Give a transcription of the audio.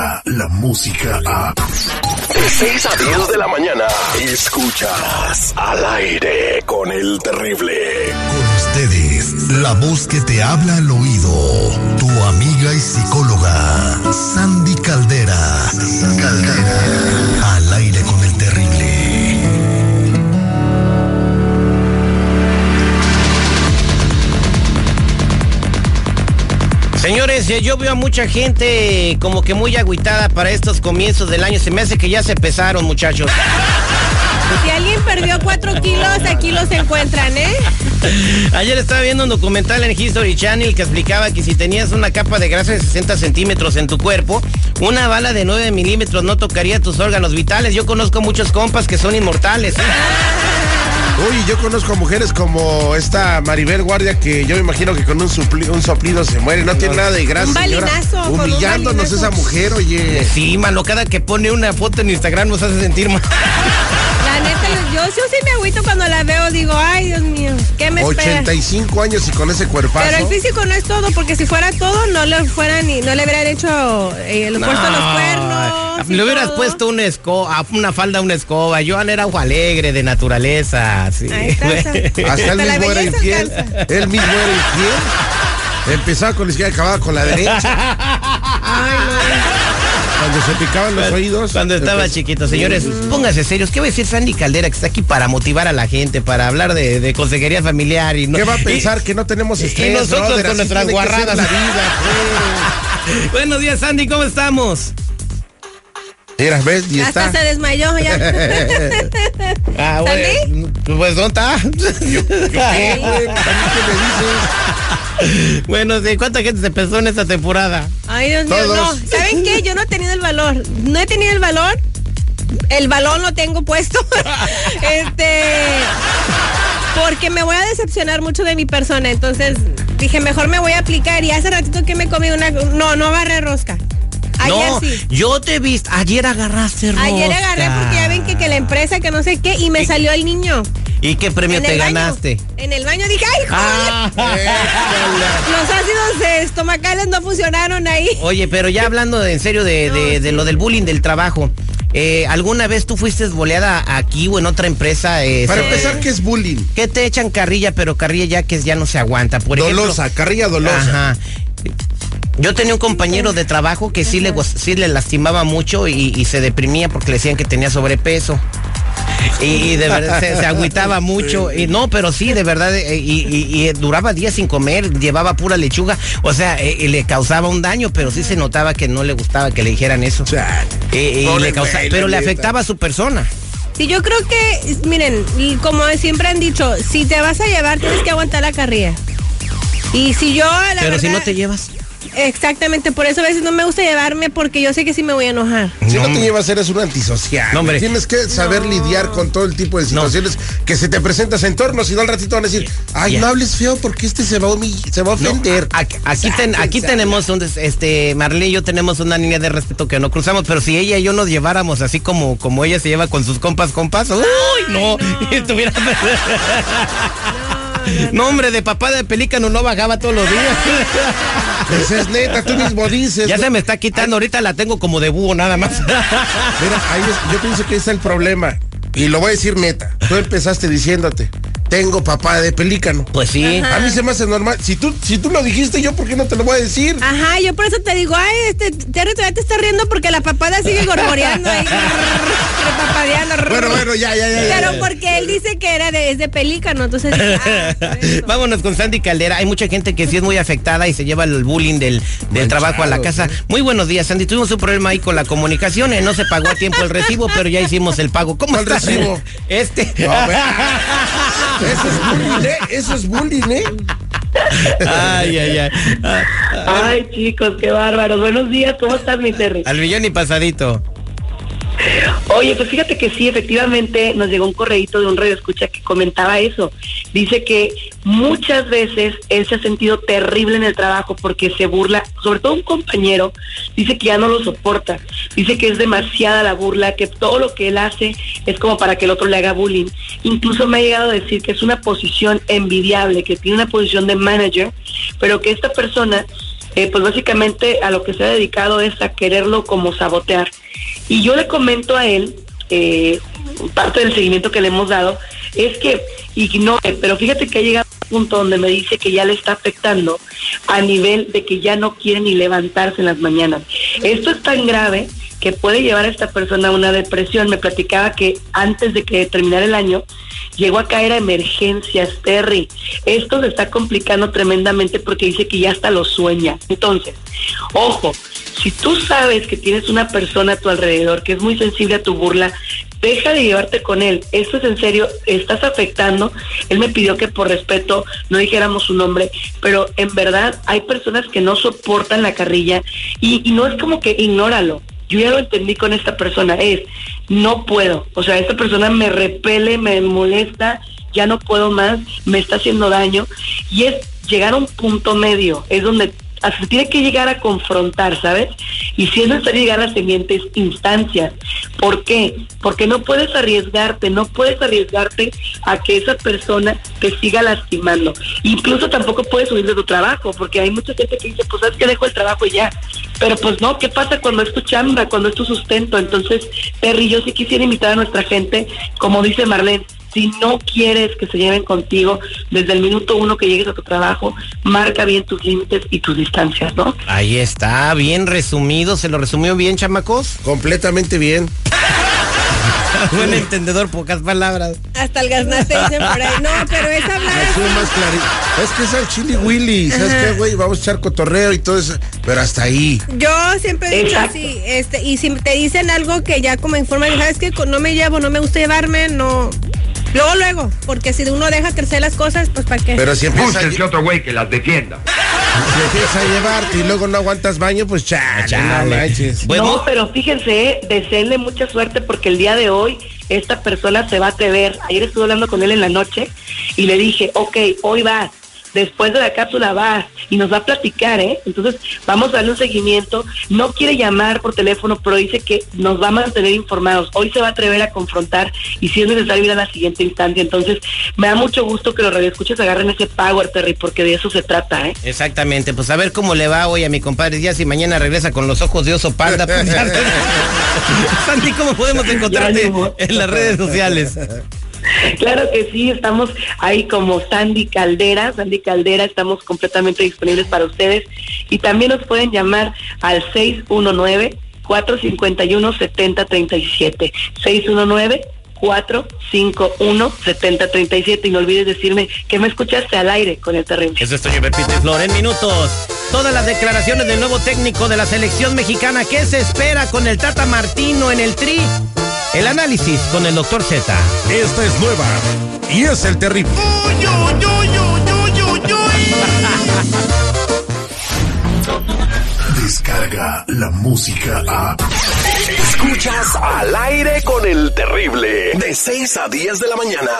llega la música a... De 6 a 10 de la mañana, escuchas al aire con el terrible. Con ustedes, la voz que te habla al oído, tu amiga y psicóloga, Sandy Caldera. Caldera. Al aire con el Señores, yo veo a mucha gente como que muy agüitada para estos comienzos del año. Se me hace que ya se pesaron, muchachos. Si alguien perdió cuatro kilos, aquí los encuentran, ¿eh? Ayer estaba viendo un documental en History Channel que explicaba que si tenías una capa de grasa de 60 centímetros en tu cuerpo, una bala de 9 milímetros no tocaría tus órganos vitales. Yo conozco muchos compas que son inmortales. ¿eh? Uy, yo conozco a mujeres como esta Maribel Guardia que yo me imagino que con un, supli- un soplido se muere. No tiene nada de grasa. Un señora. balinazo, un Humillándonos balinazo. esa mujer, oye. Sí, mano, cada que pone una foto en Instagram nos hace sentir mal. La neta, yo, yo sí me agüito cuando la veo, digo, ay, Dios mío, ¿qué me espera? 85 años y con ese cuerpazo. Pero el físico no es todo, porque si fuera todo, no le fueran ni, no le hubieran hecho, eh, le puesto los cuernos. Y Le hubieras todo. puesto una escoba, una falda, una escoba. Joan era ojo alegre, de naturaleza. Sí. Hasta él mismo era infiel. Él mismo era infiel. Empezaba con la izquierda y acababa con la derecha. Ay, Cuando se picaban los oídos. Cuando estaba empezó- chiquito, señores, pónganse serios. ¿Qué va a decir Sandy Caldera que está aquí para motivar a la gente, para hablar de, de consejería familiar? Y no, ¿Qué va a y- pensar? que no tenemos y estrés, nosotros brother, con nuestras guarradas. la vida, pues. Buenos días, Sandy, ¿cómo estamos? Mira, ¿ves? Y Hasta está. se desmayó ya. Ah, ¿Sandy? Pues, ¿dónde está? Bueno, sí, ¿cuánta gente se pesó en esta temporada? Ay, Dios mío, no. ¿Saben qué? Yo no he tenido el valor. No he tenido el valor. El balón lo tengo puesto. este. Porque me voy a decepcionar mucho de mi persona. Entonces dije, mejor me voy a aplicar. Y hace ratito que me comí una. No, no agarré rosca. Ayer no, sí. yo te visto. Ayer agarraste rosca. Ayer agarré porque ya ven que, que la empresa, que no sé qué, y me salió el niño. ¿Y qué premio te baño. ganaste? En el baño dije, ¡ay, joder! Ah. Los ácidos estomacales no funcionaron ahí. Oye, pero ya hablando de- en serio de, No, de- lo del bullying del trabajo, eh, ¿alguna vez tú fuiste boleada aquí o en otra empresa? eh, Para empezar, ¿qué es bullying? que te echan carrilla, pero carrilla ya que ya no se aguanta. Por ejemplo, Dolosa, carrilla dolosa. Ajá. Yo tenía un compañero de trabajo que sí le, sí le lastimaba mucho y, y se deprimía porque le decían que tenía sobrepeso. Y, y de verdad se, se agüitaba mucho. Y no, pero sí, de verdad, eh, y, y- y duraba días sin comer, llevaba pura lechuga. O sea, eh, y le causaba un daño, pero sí se notaba que no le gustaba que le dijeran eso. Le pero le afectaba a su persona. Sí, yo creo que, miren, como siempre han dicho, si te vas a llevar, tienes que aguantar la carrilla. Y si yo, la pero si no te llevas. Exactamente, por eso a veces no me gusta llevarme porque yo sé que sí me voy a enojar. Si no, No, te llevas, eres un antisocial. No, hombre. Tienes que saber lidiar con todo el tipo de situaciones que se te presentas en torno, si no al ratito van a decir, ay, no hables feo porque este se va a, humillar, se va a No, ofender. a- aquí, aquí ten- aquí tenemos un, este, Marlene y yo tenemos una línea de respeto que no cruzamos, pero si ella y yo nos lleváramos así como, como ella se lleva con sus compas, compas, uy, no, estuviera... No, hombre, de papá de pelícano no bajaba todos los días. Pues es neta, tú mismo dices. Ya ¿no? se me está quitando, ahorita la tengo como de búho nada más. Mira, ahí es- yo pienso que ahí está el problema. Y lo voy a decir neta. Tú empezaste diciéndote, tengo papá de pelícano. Pues sí. A mí se me hace normal. Si tú, si tú lo dijiste, yo por qué no te lo voy a decir. Ajá, yo por eso te digo, ay, este, Terry todavía te está riendo porque la papada sigue gorgoreando ahí. repapadeando. Bueno, bueno, ya, ya, ya. ya, Pero ya. porque él dice que era de, es de pelícano, entonces. ah. Vámonos con Sandy Caldera. Hay mucha gente que sí es muy afectada y se lleva el bullying del, del trabajo a la casa. Muy buenos días, Sandy. Tuvimos un problema ahí con la comunicación. eh, No se pagó a tiempo el recibo, pero ya hicimos el pago. ¿Cómo ¿Cuál estás? recibo? Este. No, Eso es bullying, ¿eh? Eso es bullying, ¿eh? ay, ay, ay. Ah, Ay, chicos, qué bárbaros. Buenos días, ¿cómo estás, mi Terry? Al millón y pasadito. Oye, pues fíjate que sí, efectivamente nos llegó un correíto de un radio que comentaba eso. Dice que muchas veces él se ha sentido terrible en el trabajo porque se burla, sobre todo un compañero, dice que ya no lo soporta. Dice que es demasiada la burla, que todo lo que él hace es como para que el otro le haga bullying. Incluso me ha llegado a decir que es una posición envidiable, que tiene una posición de manager, pero que esta persona eh, pues básicamente a lo que se ha dedicado es a quererlo como sabotear. Y yo le comento a él, eh, parte del seguimiento que le hemos dado, es que ignore, pero fíjate que ha llegado a un punto donde me dice que ya le está afectando a nivel de que ya no quiere ni levantarse en las mañanas. Esto es tan grave que puede llevar a esta persona a una depresión. Me platicaba que antes de que terminara el año llegó a caer a emergencias, Terry. Esto se está complicando tremendamente porque dice que ya hasta lo sueña. Entonces, ojo, si tú sabes que tienes una persona a tu alrededor que es muy sensible a tu burla, deja de llevarte con él. Esto es en serio, estás afectando. Él me pidió que por respeto no dijéramos su nombre, pero en verdad hay personas que no soportan la carrilla y, no es como que ignóralo. Yo ya lo entendí con esta persona, es, no puedo. O sea, esta persona me repele, me molesta, ya no puedo más, me está haciendo daño. Y es llegar a un punto medio, es donde se tiene que llegar a confrontar, ¿sabes? Y si es necesario llegar a las siguientes instancias. ¿Por qué? Porque no puedes arriesgarte, no puedes arriesgarte a que esa persona te siga lastimando. Incluso tampoco puedes huir de tu trabajo, porque hay mucha gente que dice, pues sabes que dejo el trabajo y ya. Pero pues no, ¿qué pasa cuando es tu chamba, cuando es tu sustento? Entonces, Perry, yo sí quisiera invitar a nuestra gente, como dice Marlene, si no quieres que se lleven contigo desde el minuto uno que llegues a tu trabajo, marca bien tus límites y tus distancias, ¿no? Ahí está, bien resumido, se lo resumió bien, chamacos. Completamente bien. Buen entendedor, pocas palabras. Hasta el gaznate dicen por ahí. No, pero es hablar Así más. Es que es el chili willy. ¿Sabes qué, güey? Vamos a echar cotorreo y todo eso. Pero hasta ahí. Yo siempre he dicho Exacto. así, este, y si te dicen algo que ya como informan, sabes que no me llevo, no me gusta llevarme, no. Luego, luego, porque si uno deja crecer las cosas, pues para qué. Pero si empieza, a, Búsquense otro güey que las defienda. si empieza a llevarte y luego no aguantas baño, pues chale, Chale. no manches. Bueno, No, pero fíjense, eh, deseenle mucha suerte porque el día de hoy esta persona se va a atrever. Ayer estuve hablando con él en la noche y le dije, ok, hoy vas, después de la cápsula vas y nos va a platicar, ¿eh? Entonces vamos a darle un seguimiento. No quiere llamar por teléfono, pero dice que nos va a mantener informados. Hoy se va a atrever a confrontar y si es necesario ir a la siguiente instancia. Entonces me da mucho gusto que los radioescuchas agarren ese power, Terry, porque de eso se trata, ¿eh? Exactamente, pues a ver cómo le va hoy a mi compadre Díaz y mañana regresa con los ojos de oso panda. Sandy, ¿cómo podemos encontrarte en las redes sociales? Claro que sí, estamos ahí como Sandy Caldera, Sandy Caldera, estamos completamente disponibles para ustedes y también nos pueden llamar al 619-451-7037. 619-451-7037 y no olvides decirme que me escuchaste al aire con el terrible. Eso es Toño Pepito Flor en minutos. Todas las declaraciones del nuevo técnico de la selección mexicana. ¿Qué se espera con el Tata Martino en el Tri? El análisis con el doctor Z. Esta es nueva y es el terrible. Descarga la música a. Escuchas al aire con el terrible. De 6 a 10 de la mañana.